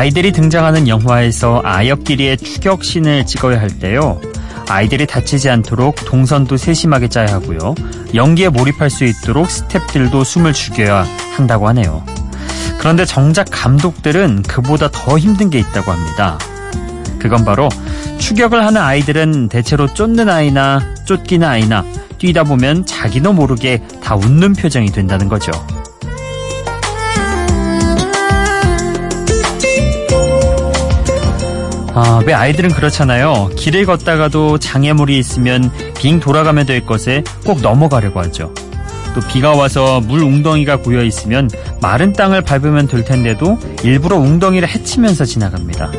아이들이 등장하는 영화에서 아역끼리의 추격신을 찍어야 할 때요. 아이들이 다치지 않도록 동선도 세심하게 짜야 하고요. 연기에 몰입할 수 있도록 스탭들도 숨을 죽여야 한다고 하네요. 그런데 정작 감독들은 그보다 더 힘든 게 있다고 합니다. 그건 바로 추격을 하는 아이들은 대체로 쫓는 아이나 쫓기는 아이나 뛰다 보면 자기도 모르게 다 웃는 표정이 된다는 거죠. 아, 왜 아이들은 그렇잖아요. 길을 걷다가도 장애물이 있으면 빙 돌아가면 될 것에 꼭 넘어가려고 하죠. 또 비가 와서 물 웅덩이가 고여 있으면 마른 땅을 밟으면 될 텐데도 일부러 웅덩이를 헤치면서 지나갑니다.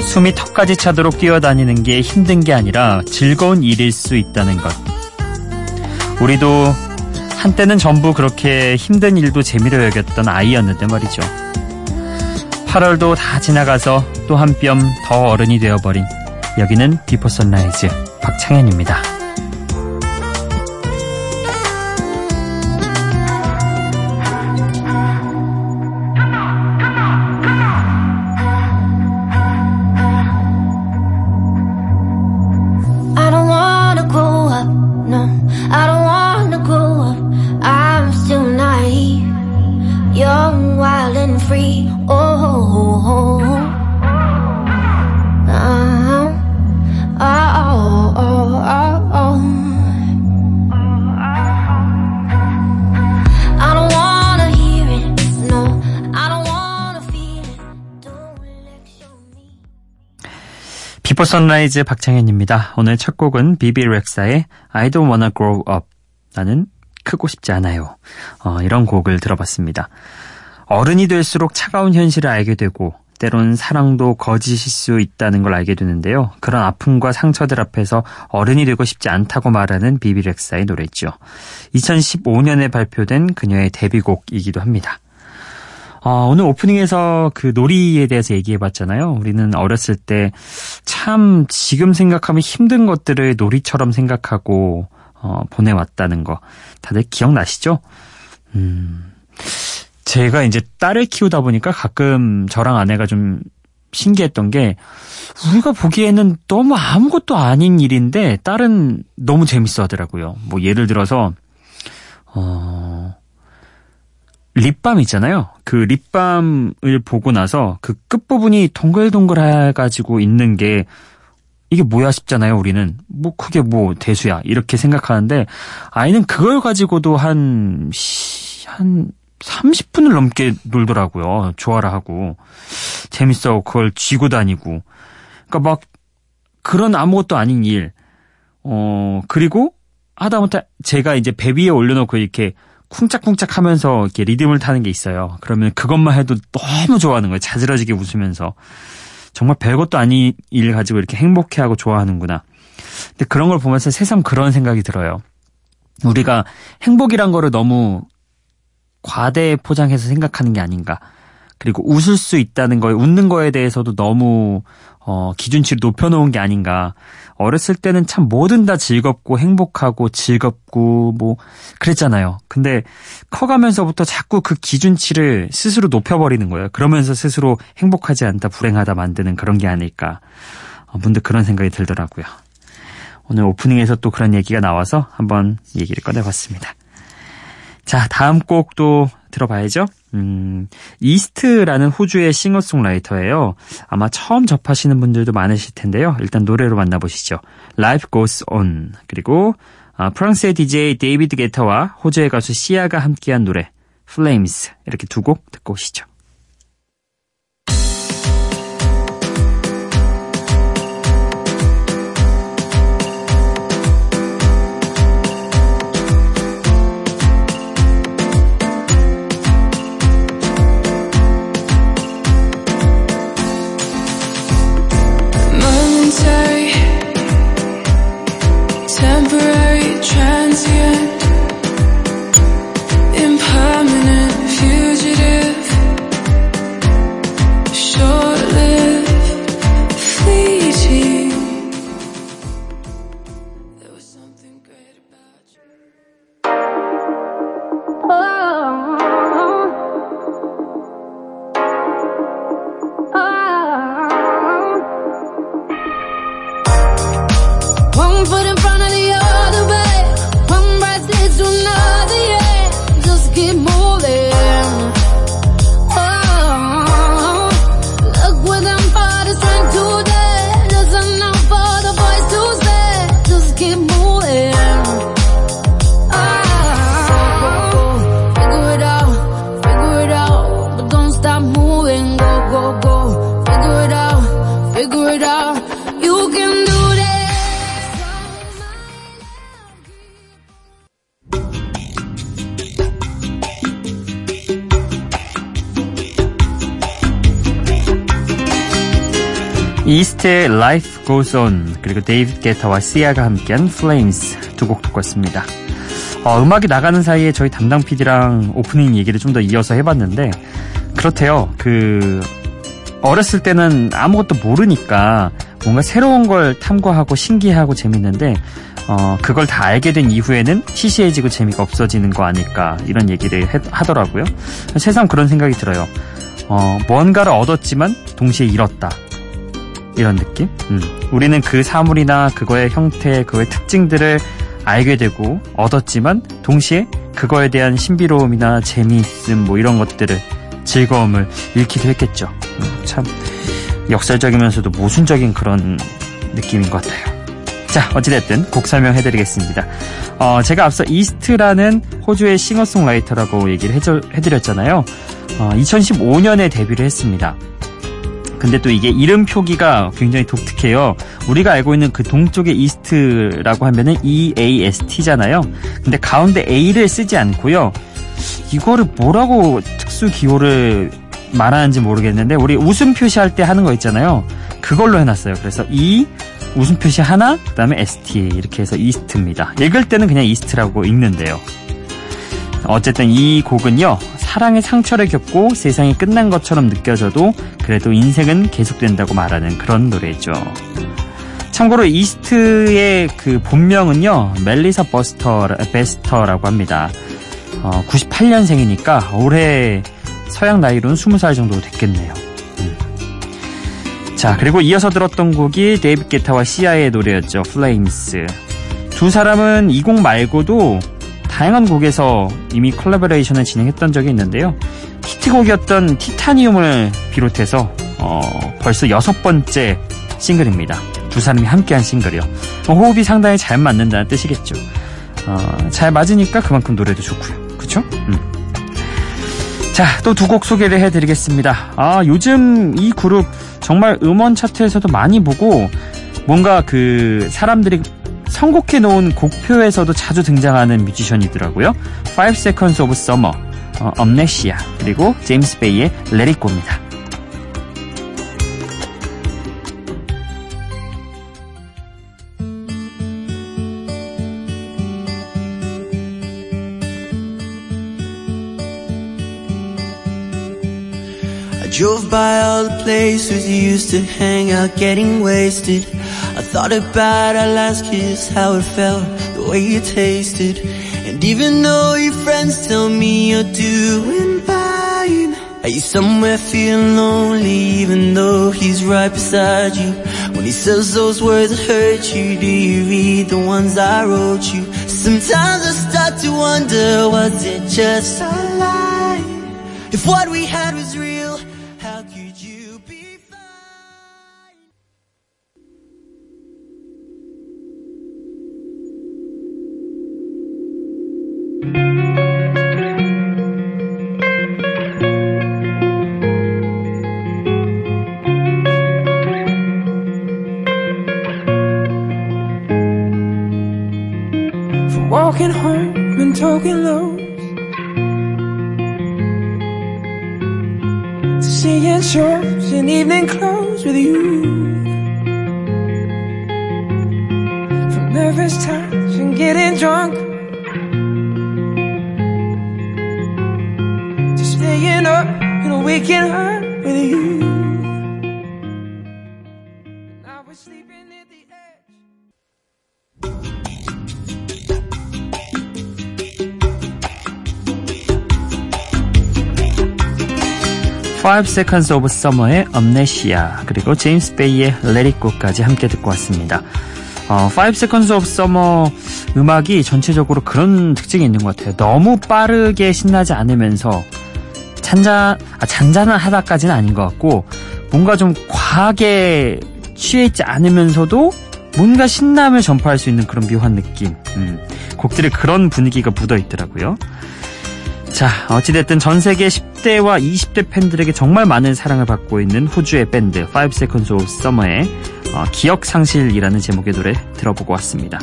숨이 턱까지 차도록 뛰어다니는 게 힘든 게 아니라 즐거운 일일 수 있다는 것. 우리도 한때는 전부 그렇게 힘든 일도 재미로 여겼던 아이였는데 말이죠. 8월도 다 지나가서 또 한 뼘 더 어른이 되어버린 여기는 비포 선라이즈 박창현입니다. Sunrise 박창현입니다. 오늘 첫 곡은 비비 렉사의 I don't wanna grow up. 나는 크고 싶지 않아요. 어, 이런 곡을 들어봤습니다. 어른이 될수록 차가운 현실을 알게 되고 때론 사랑도 거짓일 수 있다는 걸 알게 되는데요. 그런 아픔과 상처들 앞에서 어른이 되고 싶지 않다고 말하는 비비 렉사의 노래죠. 2015년에 발표된 그녀의 데뷔곡이기도 합니다. 어, 오늘 오프닝에서 그 놀이에 대해서 얘기해 봤잖아요. 우리는 어렸을 때 참 지금 생각하면 힘든 것들을 놀이처럼 생각하고 어, 보내왔다는 거 다들 기억나시죠? 음, 제가 이제 딸을 키우다 보니까 가끔 저랑 아내가 좀 신기했던 게 우리가 보기에는 너무 아무것도 아닌 일인데 딸은 너무 재밌어 하더라고요. 뭐 예를 들어서 어 립밤 있잖아요. 그 립밤을 보고 나서 그 끝부분이 동글동글해가지고 있는 게 이게 뭐야 싶잖아요, 우리는. 뭐, 그게 뭐, 대수야. 이렇게 생각하는데, 아이는 그걸 가지고도 한, 시- 한, 30분을 넘게 놀더라고요. 좋아라 하고. 재밌어. 그걸 쥐고 다니고. 그러니까 막, 그런 아무것도 아닌 일. 어, 그리고, 하다못해 제가 이제 배 위에 올려놓고 이렇게 쿵짝쿵짝 하면서 이렇게 리듬을 타는 게 있어요. 그러면 그것만 해도 너무 좋아하는 거예요. 자지러지게 웃으면서. 정말 별것도 아닌 일 가지고 이렇게 행복해하고 좋아하는구나. 근데 그런 걸 보면서 새삼 그런 생각이 들어요. 우리가 행복이란 거를 너무 과대 포장해서 생각하는 게 아닌가. 그리고 웃을 수 있다는 거에 웃는 거에 대해서도 너무 어, 기준치를 높여놓은 게 아닌가. 어렸을 때는 참 뭐든 다 즐겁고 행복하고 즐겁고 뭐 그랬잖아요. 근데 커가면서부터 자꾸 그 기준치를 스스로 높여버리는 거예요. 그러면서 스스로 행복하지 않다, 불행하다 만드는 그런 게 아닐까. 어, 문득 그런 생각이 들더라고요. 오늘 오프닝에서 또 그런 얘기가 나와서 한번 얘기를 꺼내봤습니다. 자, 다음 곡도 들어봐야죠. 음, 이스트라는 호주의 싱어송라이터예요. 아마 처음 접하시는 분들도 많으실 텐데요. 일단 노래로 만나보시죠. Life Goes On 그리고 아, 프랑스의 DJ 데이비드 게터와 호주의 가수 시아가 함께한 노래 Flames 이렇게 두 곡 듣고 오시죠. 이스트의 Life Goes On 그리고 데이빗 게타와 시아가 함께한 Flames 두 곡 듣고 왔습니다. 어, 음악이 나가는 사이에 저희 담당 PD랑 오프닝 얘기를 좀 더 이어서 해봤는데 그렇대요. 그 어렸을 때는 아무것도 모르니까 뭔가 새로운 걸 탐구하고 신기하고 재밌는데 어, 그걸 다 알게 된 이후에는 시시해지고 재미가 없어지는 거 아닐까 이런 얘기를 해, 하더라고요. 세상 그런 생각이 들어요. 어, 뭔가를 얻었지만 동시에 잃었다. 이런 느낌? 음. 우리는 그 사물이나 그거의 형태, 그거의 특징들을 알게 되고 얻었지만 동시에 그거에 대한 신비로움이나 재미있음 뭐 이런 것들을 즐거움을 잃기도 했겠죠. 음, 참 역설적이면서도 모순적인 그런 느낌인 것 같아요. 자, 어찌됐든 곡 설명해드리겠습니다. 어, 제가 앞서 이스트라는 호주의 싱어송라이터라고 얘기를 해드렸잖아요. 어, 2015년에 데뷔를 했습니다. 근데 또 이게 이름 표기가 굉장히 독특해요. 우리가 알고 있는 그 동쪽의 이스트라고 하면은 EAST잖아요. 근데 가운데 A를 쓰지 않고요. 이거를 뭐라고 특수 기호를 말하는지 모르겠는데 우리 웃음 표시할 때 하는 거 있잖아요. 그걸로 해놨어요. 그래서 E 웃음 표시 하나, 그다음에 ST 이렇게 해서 이스트입니다. 읽을 때는 그냥 이스트라고 읽는데요. 어쨌든 이 곡은요. 사랑의 상처를 겪고 세상이 끝난 것처럼 느껴져도 그래도 인생은 계속된다고 말하는 그런 노래죠. 참고로 이스트의 그 본명은요. 멜리사 버스터, 베스터라고 합니다. 어, 98년생이니까 올해 서양 나이로는 20살 정도 됐겠네요. 음. 자, 그리고 이어서 들었던 곡이 데이비드 게타와 시아의 노래였죠. Flames. 두 사람은 이 곡 말고도 다양한 곡에서 이미 콜라보레이션을 진행했던 적이 있는데요. 히트곡이었던 티타니움을 비롯해서 어, 벌써 여섯 번째 싱글입니다. 두 사람이 함께한 싱글이요. 뭐 호흡이 상당히 잘 맞는다는 뜻이겠죠. 어, 잘 맞으니까 그만큼 노래도 좋고요. 그쵸? 음. 자, 또 두 곡 소개를 해드리겠습니다. 아, 요즘 이 그룹 정말 음원 차트에서도 많이 보고 뭔가 그 사람들이 선곡해 놓은 곡표에서도 자주 등장하는 뮤지션이더라고요. Five Seconds of Summer, 어, 엄네시아, 그리고 제임스 베이의 Let It Go입니다. I thought about our last kiss, how it felt, the way it tasted And even though your friends tell me you're doing fine Are you somewhere feeling lonely even though he's right beside you When he says those words that hurt you, do you read the ones I wrote you? Sometimes I start to wonder, was it just a lie? If what we had was talking lows to seeing shows in evening clothes with you. 5 Seconds of Summer의 Amnesia 그리고 제임스 베이의 Let It Go까지 함께 듣고 왔습니다. 어, 5 Seconds of Summer 음악이 전체적으로 그런 특징이 있는 것 같아요. 너무 빠르게 신나지 않으면서 잔잔 아, 잔잔한 하다까지는 아닌 것 같고 뭔가 좀 과하게 취해 있지 않으면서도 뭔가 신남을 전파할 수 있는 그런 묘한 느낌. 음, 곡들의 그런 분위기가 묻어 있더라고요. 자, 어찌됐든 전 세계 10대와 20대 팬들에게 정말 많은 사랑을 받고 있는 호주의 밴드 Five Seconds of Summer의 어, 기억 상실이라는 제목의 노래 들어보고 왔습니다.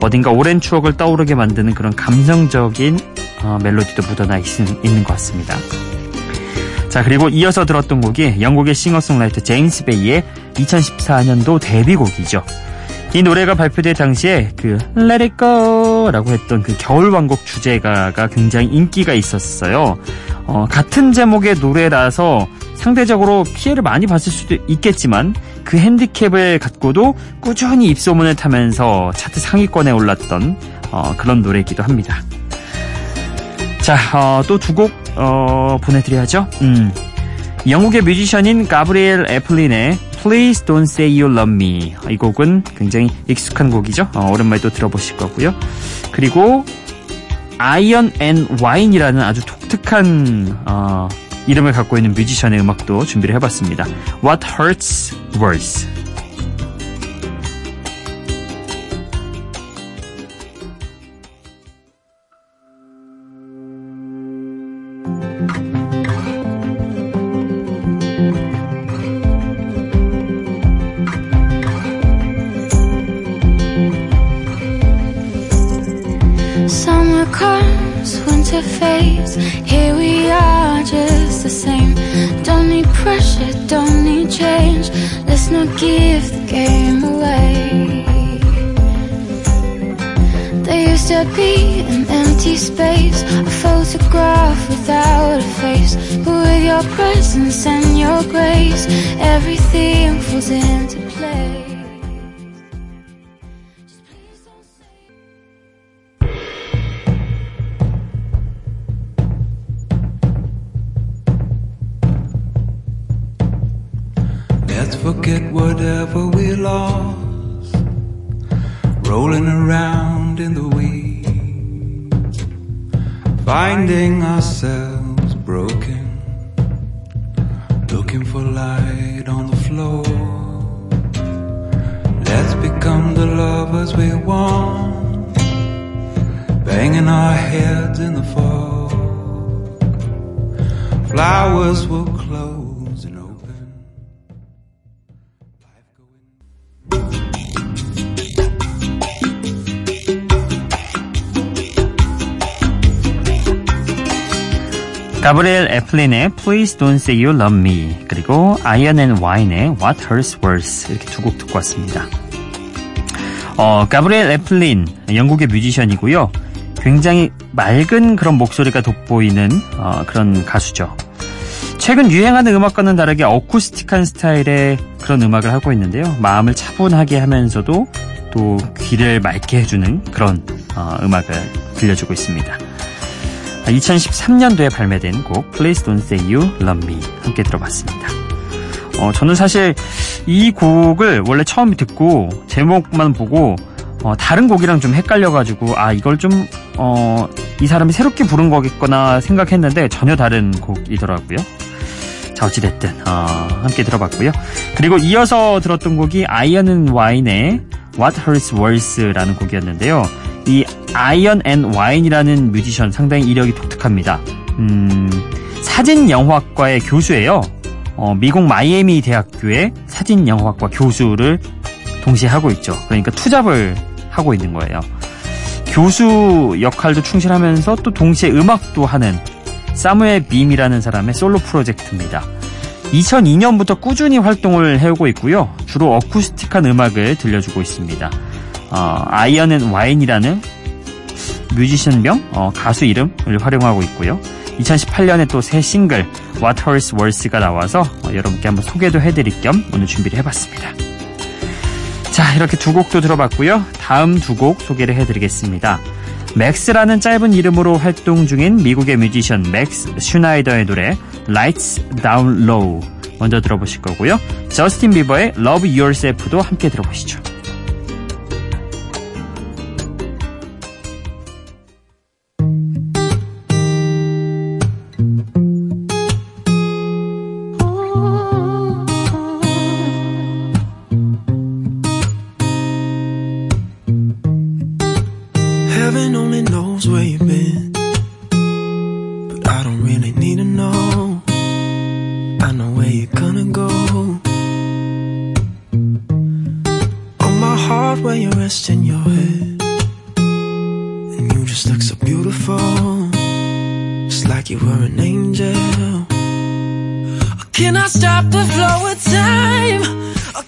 어딘가 오랜 추억을 떠오르게 만드는 그런 감성적인 어, 멜로디도 묻어나 있, 있는 것 같습니다. 자, 자, 그리고 이어서 들었던 곡이 영국의 싱어송라이터 제임스 베이의 2014년도 데뷔곡이죠. 이 노래가 발표될 당시에 그 Let It Go 라고 했던 그 겨울왕국 주제가가 굉장히 인기가 있었어요. 어, 같은 제목의 노래라서 상대적으로 피해를 많이 봤을 수도 있겠지만 그 핸디캡을 갖고도 꾸준히 입소문을 타면서 차트 상위권에 올랐던 어, 그런 노래이기도 합니다. 자, 어, 또두곡 어, 보내드려야죠. 음. 영국의 뮤지션인 가브리엘 애플린의 Please Don't Say You Love Me 이 곡은 굉장히 익숙한 곡이죠. 어, 오랜만에 또 들어보실 거고요. 그리고 아이언 앤 와인이라는 아주 독특한 어, 이름을 갖고 있는 뮤지션의 음악도 준비를 해봤습니다. What Hurts Worse to be an empty space, a photograph without a face. But with your presence and your grace, everything falls into place. Let's forget whatever we lost, rolling around finding ourselves broken, looking for light on the floor. Let's become the lovers we want, banging our heads in the fog. Flowers will close 가브리엘 애플린의 Please Don't Say You Love Me 그리고 아이언 앤 와인의 What Hurts Worse 이렇게 두 곡 듣고 왔습니다. 어, 가브리엘 애플린 영국의 뮤지션이고요. 굉장히 맑은 그런 목소리가 돋보이는 어, 그런 가수죠. 최근 유행하는 음악과는 다르게 어쿠스틱한 스타일의 그런 음악을 하고 있는데요. 마음을 차분하게 하면서도 또 귀를 맑게 해주는 그런 어, 음악을 들려주고 있습니다. 2013년도에 발매된 곡 Please Don't Say You Love Me 함께 들어봤습니다. 어, 저는 사실 이 곡을 원래 처음 듣고 제목만 보고 어, 다른 곡이랑 좀 헷갈려가지고 아 이걸 좀 어, 이 사람이 새롭게 부른 거겠거니 생각했는데 전혀 다른 곡이더라고요. 자 어찌됐든 어, 함께 들어봤고요. 그리고 이어서 들었던 곡이 아이언 앤 와인의 What Hurts Worse라는 곡이었는데요. 이 아이언 앤 와인이라는 뮤지션 상당히 이력이 독특합니다. 음, 사진 영화과의 교수예요. 어, 미국 마이애미 대학교의 사진 영화과 교수를 동시에 하고 있죠. 그러니까 투잡을 하고 있는 거예요. 교수 역할도 충실하면서 또 동시에 음악도 하는 사무엘 빔이라는 사람의 솔로 프로젝트입니다. 2002년부터 꾸준히 활동을 해오고 있고요. 주로 어쿠스틱한 음악을 들려주고 있습니다. 어, 아이언 앤 와인이라는 뮤지션명, 어, 가수 이름을 활용하고 있고요. 2018년에 또 새 싱글 What Hurts Worse가 나와서 어, 여러분께 한번 소개도 해드릴 겸 오늘 준비를 해봤습니다. 자 이렇게 두 곡도 들어봤고요. 다음 두 곡 소개를 해드리겠습니다. 맥스라는 짧은 이름으로 활동 중인 미국의 뮤지션 맥스 슈나이더의 노래 Lights Down Low 먼저 들어보실 거고요. 저스틴 비버의 Love Yourself도 함께 들어보시죠.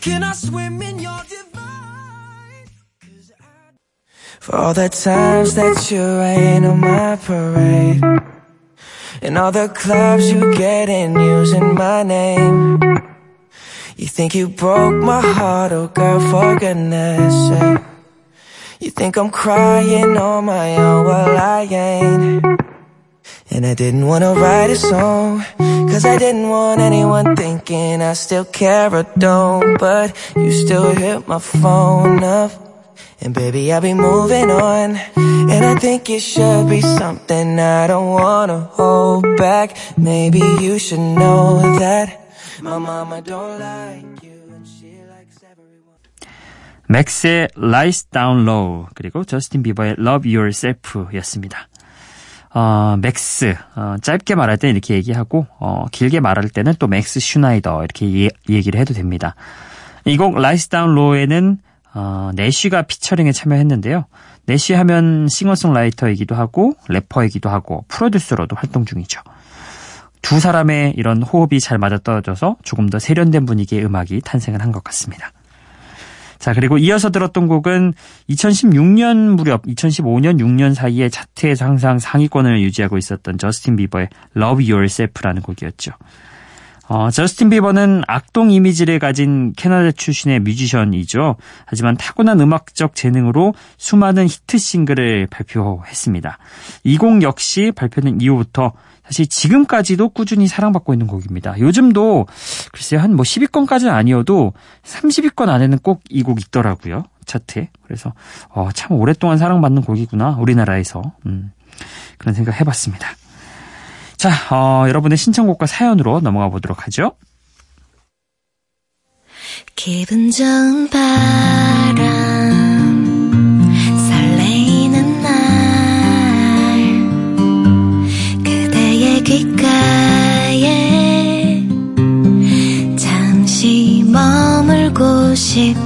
Can I swim in your divine? For all the times that you rain on my parade And all the clubs you get in using my name You think you broke my heart, oh girl, for goodness sake You think I'm crying on my own, well I ain't And I didn't wanna write a song Cause I didn't want anyone thinking I still care or don't But you still hit my phone up And baby I'll be moving on And I think it should be something I don't wanna hold back Maybe you should know that My mama don't like you and she likes everyone 맥스의 Lies Down Low 그리고 저스틴 비버의 Love Yourself였습니다. 어, 맥스 어, 짧게 말할 때는 이렇게 얘기하고 어, 길게 말할 때는 또 맥스 슈나이더 이렇게 예, 얘기를 해도 됩니다. 이곡 Lights Down Low에는 어, 내쉬가 피처링에 참여했는데요. 내쉬 하면 싱어송라이터이기도 하고 래퍼이기도 하고 프로듀서로도 활동 중이죠. 두 사람의 이런 호흡이 잘 맞아떨어져서 조금 더 세련된 분위기의 음악이 탄생을 한 것 같습니다. 자, 그리고 이어서 들었던 곡은 2016년 무렵, 2015년 6년 사이에 차트에서 항상 상위권을 유지하고 있었던 저스틴 비버의 Love Yourself라는 곡이었죠. 어, 저스틴 비버는 악동 이미지를 가진 캐나다 출신의 뮤지션이죠. 하지만 타고난 음악적 재능으로 수많은 히트 싱글을 발표했습니다. 이곡 역시 발표된 이후부터 사실 지금까지도 꾸준히 사랑받고 있는 곡입니다. 요즘도 글쎄요 한뭐 10위권까지는 아니어도 30위권 안에는 꼭 이 곡 있더라고요. 차트에. 그래서 어, 참 오랫동안 사랑받는 곡이구나 우리나라에서 음, 그런 생각 해봤습니다. 자, 어, 여러분의 신청곡과 사연으로 넘어가 보도록 하죠. 기분 좋은 바람 설레이는 날 그대의 귓가에 잠시 머물고 싶어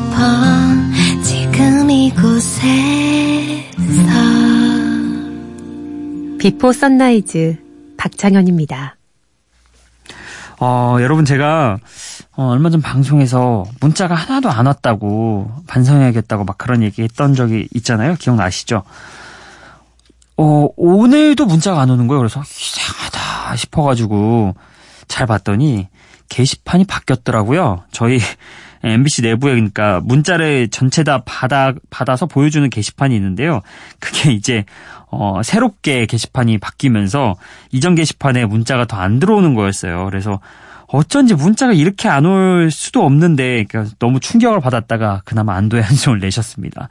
지금 이곳에서 비포 선라이즈 박창현입니다. 어, 여러분 제가 어, 얼마 전 방송에서 문자가 하나도 안 왔다고 반성해야겠다고 막 그런 얘기 했던 적이 있잖아요. 기억나시죠? 어, 오늘도 문자가 안 오는 거예요. 그래서 이상하다 싶어가지고 잘 봤더니 게시판이 바뀌었더라고요. 저희 MBC 내부에 그러니까 문자를 전체 다 받아 받아서 보여주는 게시판이 있는데요. 그게 이제 어 새롭게 게시판이 바뀌면서 이전 게시판에 문자가 더 안 들어오는 거였어요. 그래서 어쩐지 문자가 이렇게 안 올 수도 없는데 그러니까 너무 충격을 받았다가 그나마 안도의 한숨을 내셨습니다.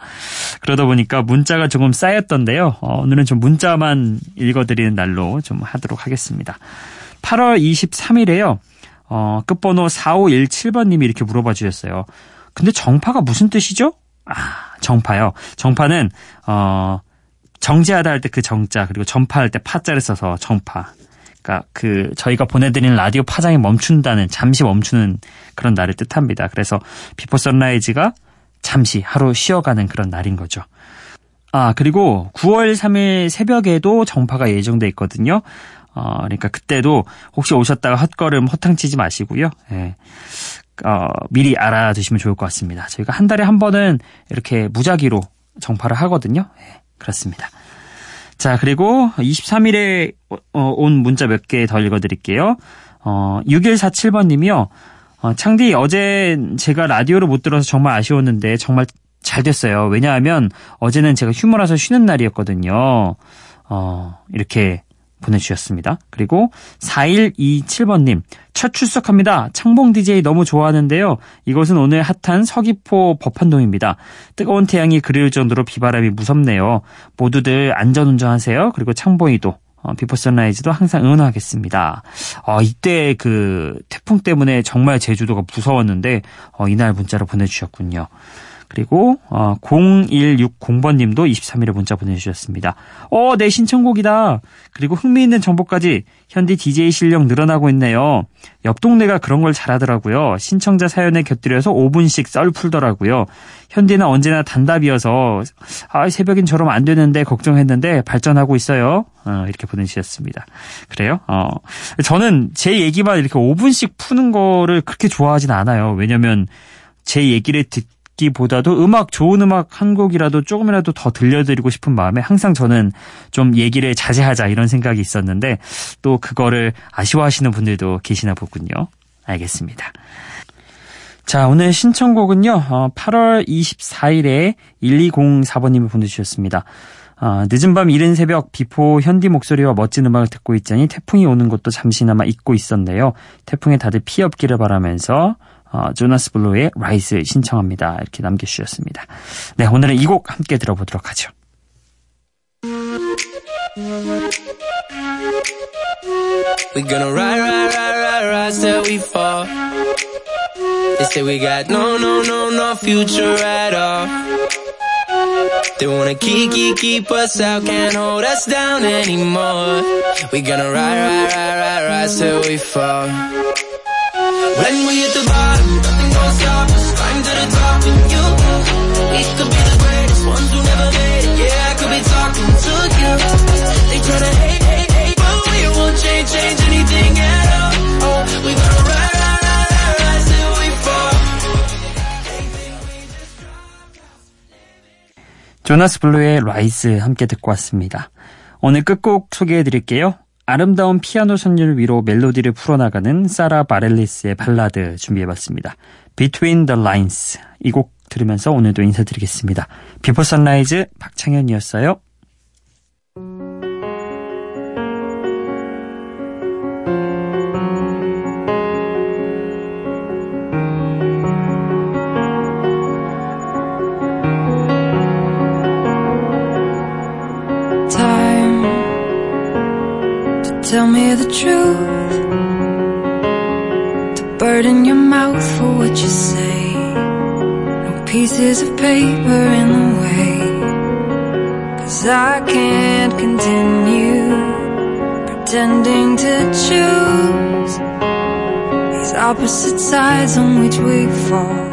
그러다 보니까 문자가 조금 쌓였던데요. 어, 오늘은 좀 문자만 읽어드리는 날로 좀 하도록 하겠습니다. 8월 23일에요. 어, 끝번호 4517번님이 이렇게 물어봐 주셨어요. 근데 정파가 무슨 뜻이죠? 아, 정파요. 정파는, 어, 정제하다 할 때 그 정자, 그리고 전파할 때 파자를 써서 정파. 그러니까 그 저희가 보내드리는 라디오 파장이 멈춘다는 잠시 멈추는 그런 날을 뜻합니다. 그래서 비포 선라이즈가 잠시 하루 쉬어가는 그런 날인 거죠. 아 그리고 9월 3일 새벽에도 정파가 예정돼 있거든요. 어 그러니까 그때도 혹시 오셨다가 헛걸음 허탕치지 마시고요. 예. 어, 미리 알아두시면 좋을 것 같습니다. 저희가 한 달에 한 번은 이렇게 무작위로 정파를 하거든요. 예, 그렇습니다. 자, 그리고 23일에 온 문자 몇 개 더 읽어드릴게요. 어, 6147번님이요. 어, 창디, 어제 제가 라디오를 못 들어서 정말 아쉬웠는데 정말 잘 됐어요. 왜냐하면 어제는 제가 휴무라서 쉬는 날이었거든요. 어, 이렇게 보내주셨습니다. 그리고 4127번님, 첫 출석합니다. 창봉 DJ 너무 좋아하는데요. 이곳은 오늘 핫한 서귀포 법환동입니다. 뜨거운 태양이 그리울 정도로 비바람이 무섭네요. 모두들 안전운전하세요. 그리고 창봉이도 어, 비포 선라이즈도 항상 응원하겠습니다. 어, 이때 그 태풍 때문에 정말 제주도가 무서웠는데 어, 이날 문자로 보내주셨군요. 그리고 어, 0160번님도 23일에 문자 보내주셨습니다. 어, 내 신청곡이다. 그리고 흥미있는 정보까지 현디 DJ 실력 늘어나고 있네요. 옆 동네가 그런 걸 잘하더라고요. 신청자 사연에 곁들여서 5분씩 썰 풀더라고요. 현디는 언제나 단답이어서 아, 새벽엔 저럼 안 되는데 걱정했는데 발전하고 있어요. 어, 이렇게 보내주셨습니다. 그래요? 어, 저는 제 얘기만 이렇게 5분씩 푸는 거를 그렇게 좋아하진 않아요. 왜냐면 제 얘기를 듣기보다도 음악, 좋은 음악 한 곡이라도 조금이라도 더 들려드리고 싶은 마음에 항상 저는 좀 얘기를 자제하자 이런 생각이 있었는데 또 그거를 아쉬워하시는 분들도 계시나 보군요. 알겠습니다. 자, 오늘 신청곡은요, 어, 8월 24일에 1204번님이 보내주셨습니다. 어, 늦은 밤 이른 새벽 비포 현디 목소리와 멋진 음악을 듣고 있자니 태풍이 오는 것도 잠시나마 잊고 있었네요. 태풍에 다들 피해 없기를 바라면서 어, 조나스 블루의 Rise 신청합니다. 이렇게 남겨주셨습니다. 네, 오늘은 이 곡 함께 들어보도록 하죠. When we hit the bottom, nothing gonna stop us. Climb to the top and you. We could be the greatest ones who never made it. Yeah, I could be talking to you. They tryna hate, hate, hate, but we won't change, change anything at all. Oh, we gonna ride, ride, ride, ride, ride till we fall. 조나스 블루의 라이즈 함께 듣고 왔습니다. 오늘 끝곡 소개해 드릴게요. 아름다운 피아노 선율 위로 멜로디를 풀어나가는 사라 바렐리스의 발라드 준비해봤습니다. Between the Lines 이 곡 들으면서 오늘도 인사드리겠습니다. 비포 선라이즈 박창현이었어요. Tell me the truth. To burden your mouth for what you say. No pieces of paper in the way. Cause I can't continue pretending to choose these opposite sides on which we fall.